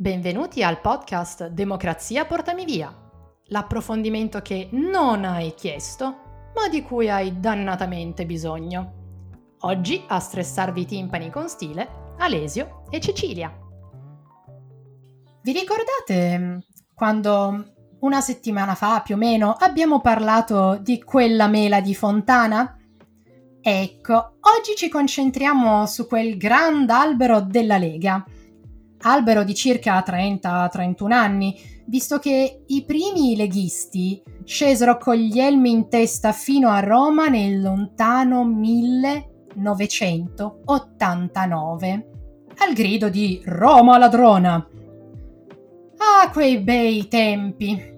Benvenuti al podcast Democrazia portami via. L'approfondimento che non hai chiesto, ma di cui hai dannatamente bisogno. Oggi a stressarvi i timpani con stile Alesio e Cecilia. Vi ricordate mm, quando una settimana fa più o meno abbiamo parlato di quella mela di Fontana? Ecco, oggi ci concentriamo su quel grand'albero della Lega. Albero di circa 30-31 anni, visto che i primi leghisti scesero con gli elmi in testa fino a Roma nel lontano 1989, al grido di Roma ladrona. Ah, quei bei tempi!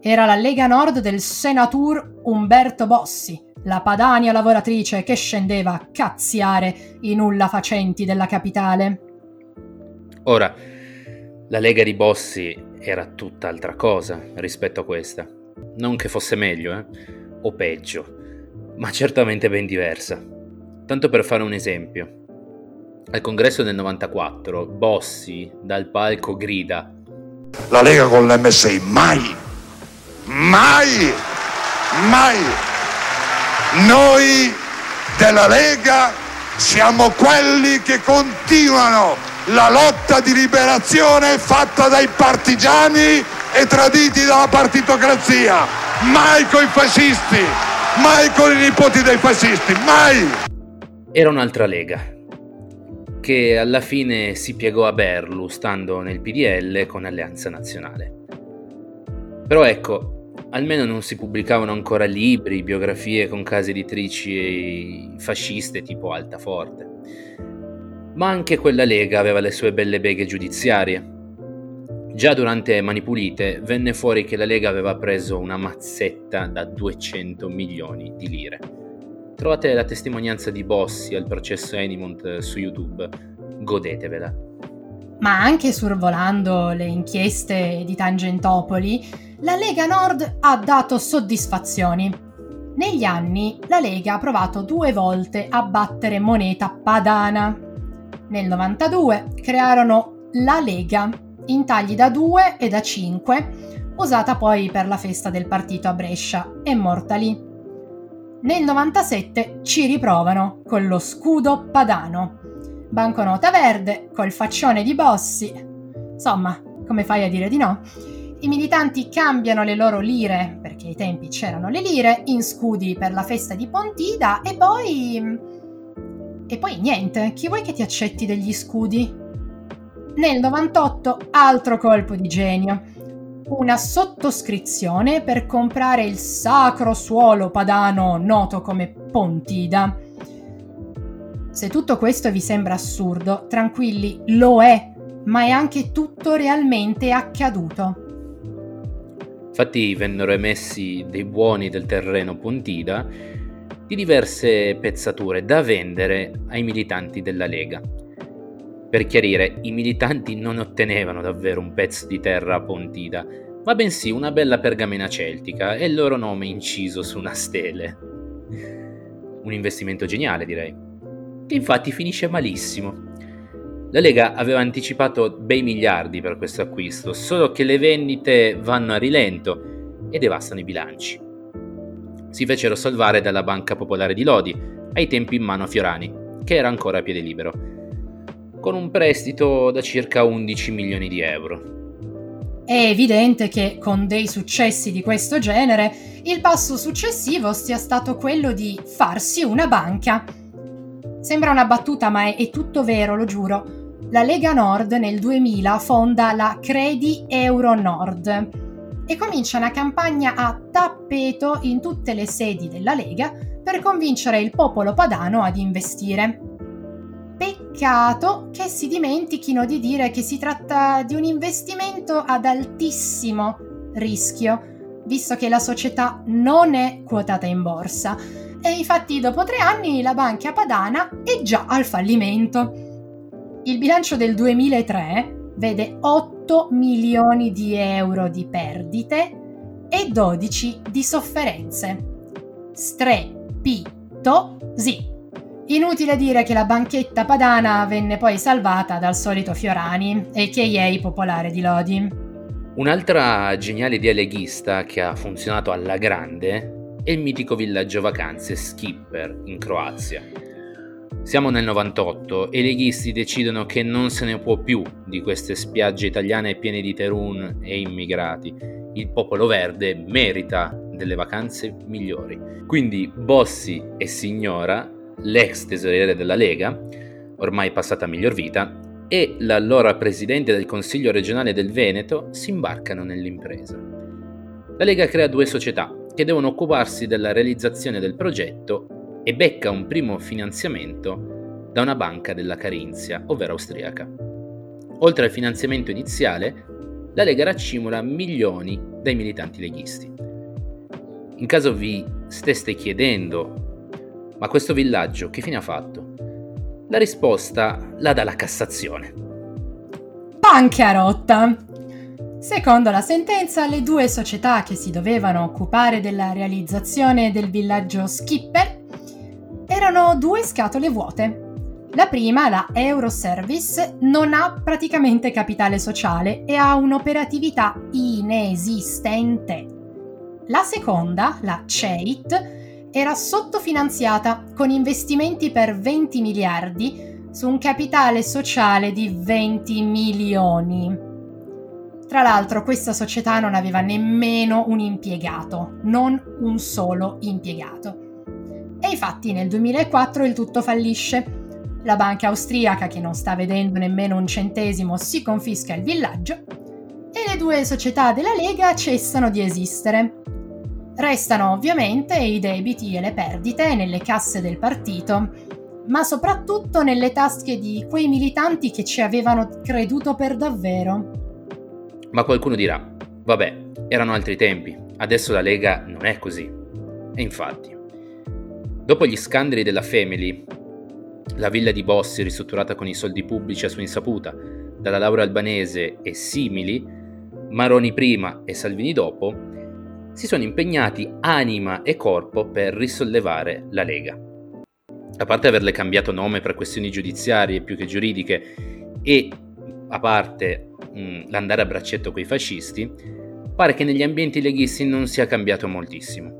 Era la Lega Nord del senatur Umberto Bossi, la Padania lavoratrice che scendeva a cazziare i nulla facenti della capitale. Ora, la Lega di Bossi era tutt'altra cosa rispetto a questa. Non che fosse meglio, eh? o peggio, ma certamente ben diversa. Tanto per fare un esempio. Al congresso del 94, Bossi dal palco grida La Lega con l'MSI mai, mai, mai. Noi della Lega siamo quelli che continuano la lotta di liberazione fatta dai partigiani e traditi dalla partitocrazia. Mai coi fascisti, mai con i nipoti dei fascisti, mai! Era un'altra lega, che alla fine si piegò a Berlu stando nel PDL con Alleanza Nazionale. Però ecco, almeno non si pubblicavano ancora libri, biografie con case editrici fasciste tipo Altaforte. Ma anche quella lega aveva le sue belle beghe giudiziarie. Già durante Mani Pulite venne fuori che la Lega aveva preso una mazzetta da 200 milioni di lire. Trovate la testimonianza di Bossi al processo Enimont su YouTube, godetevela. Ma anche sorvolando le inchieste di Tangentopoli, la Lega Nord ha dato soddisfazioni. Negli anni la Lega ha provato due volte a battere moneta padana. Nel 92 crearono la Lega in tagli da 2 e da 5, usata poi per la festa del partito a Brescia, è morta lì. Nel 97 ci riprovano con lo scudo padano. Banconota verde, col faccione di Bossi. Insomma, come fai a dire di no? I militanti cambiano le loro lire, perché ai tempi c'erano le lire, in scudi per la festa di Pontida e poi... E poi niente, chi vuoi che ti accetti degli scudi? Nel 98 altro colpo di genio. Una sottoscrizione per comprare il sacro suolo padano noto come Pontida. Se tutto questo vi sembra assurdo, tranquilli, lo è, ma è anche tutto realmente accaduto. Infatti vennero emessi dei buoni del terreno Pontida di diverse pezzature da vendere ai militanti della Lega. Per chiarire, i militanti non ottenevano davvero un pezzo di terra a Pontida, ma bensì una bella pergamena celtica e il loro nome inciso su una stele. Un investimento geniale, direi. Che infatti finisce malissimo. La Lega aveva anticipato bei miliardi per questo acquisto, solo che le vendite vanno a rilento e devastano i bilanci. Si fecero salvare dalla Banca Popolare di Lodi, ai tempi in mano a Fiorani, che era ancora a piede libero con un prestito da circa 11 milioni di euro. È evidente che con dei successi di questo genere il passo successivo sia stato quello di farsi una banca. Sembra una battuta, ma è, è tutto vero, lo giuro. La Lega Nord nel 2000 fonda la Credi Euro Nord e comincia una campagna a tappeto in tutte le sedi della Lega per convincere il popolo padano ad investire. Peccato che si dimentichino di dire che si tratta di un investimento ad altissimo rischio, visto che la società non è quotata in borsa. E infatti dopo tre anni la banca padana è già al fallimento. Il bilancio del 2003 vede 8 milioni di euro di perdite e 12 di sofferenze. Strepitosi. Inutile dire che la banchetta padana venne poi salvata dal solito Fiorani, a.k.a. popolare di Lodi. Un'altra geniale idea leghista che ha funzionato alla grande è il mitico villaggio vacanze Skipper in Croazia. Siamo nel 98 e i leghisti decidono che non se ne può più di queste spiagge italiane piene di terun e immigrati. Il popolo verde merita delle vacanze migliori. Quindi Bossi e Signora l'ex tesoriere della Lega, ormai passata a miglior vita, e l'allora presidente del Consiglio regionale del Veneto si imbarcano nell'impresa. La Lega crea due società che devono occuparsi della realizzazione del progetto e becca un primo finanziamento da una banca della Carinzia, ovvero austriaca. Oltre al finanziamento iniziale, la Lega raccimula milioni dai militanti leghisti. In caso vi steste chiedendo ma questo villaggio che fine ha fatto? La risposta la dà la Cassazione. Bancarotta! Secondo la sentenza, le due società che si dovevano occupare della realizzazione del villaggio Skipper erano due scatole vuote. La prima, la Euroservice, non ha praticamente capitale sociale e ha un'operatività inesistente. La seconda, la CEIT, era sottofinanziata con investimenti per 20 miliardi su un capitale sociale di 20 milioni. Tra l'altro questa società non aveva nemmeno un impiegato, non un solo impiegato. E infatti nel 2004 il tutto fallisce. La banca austriaca, che non sta vedendo nemmeno un centesimo, si confisca il villaggio e le due società della Lega cessano di esistere. Restano ovviamente i debiti e le perdite nelle casse del partito, ma soprattutto nelle tasche di quei militanti che ci avevano creduto per davvero. Ma qualcuno dirà, vabbè, erano altri tempi, adesso la Lega non è così. E infatti, dopo gli scandali della Family, la villa di Bossi ristrutturata con i soldi pubblici a sua insaputa, dalla Laura Albanese e simili, Maroni prima e Salvini dopo, si sono impegnati anima e corpo per risollevare la Lega. A parte averle cambiato nome per questioni giudiziarie più che giuridiche e a parte mh, l'andare a braccetto coi fascisti, pare che negli ambienti leghisti non sia cambiato moltissimo.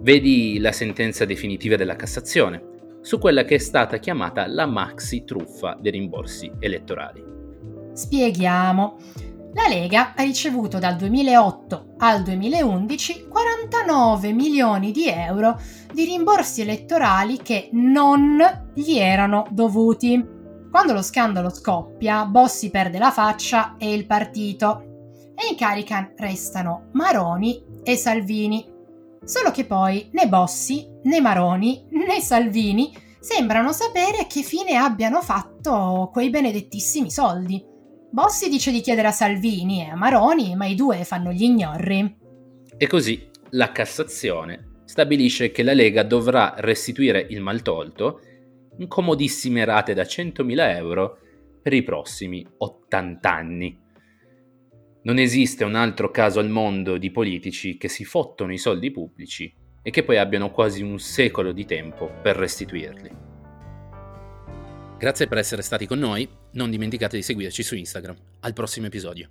Vedi la sentenza definitiva della Cassazione su quella che è stata chiamata la maxi truffa dei rimborsi elettorali. Spieghiamo. La Lega ha ricevuto dal 2008 al 2011 49 milioni di euro di rimborsi elettorali che non gli erano dovuti. Quando lo scandalo scoppia, Bossi perde la faccia e il partito e in carica restano Maroni e Salvini. Solo che poi né Bossi, né Maroni, né Salvini sembrano sapere che fine abbiano fatto quei benedettissimi soldi. Bossi dice di chiedere a Salvini e a Maroni, ma i due fanno gli ignorri. E così la Cassazione stabilisce che la Lega dovrà restituire il maltolto in comodissime rate da 100.000 euro per i prossimi 80 anni. Non esiste un altro caso al mondo di politici che si fottono i soldi pubblici e che poi abbiano quasi un secolo di tempo per restituirli. Grazie per essere stati con noi, non dimenticate di seguirci su Instagram. Al prossimo episodio.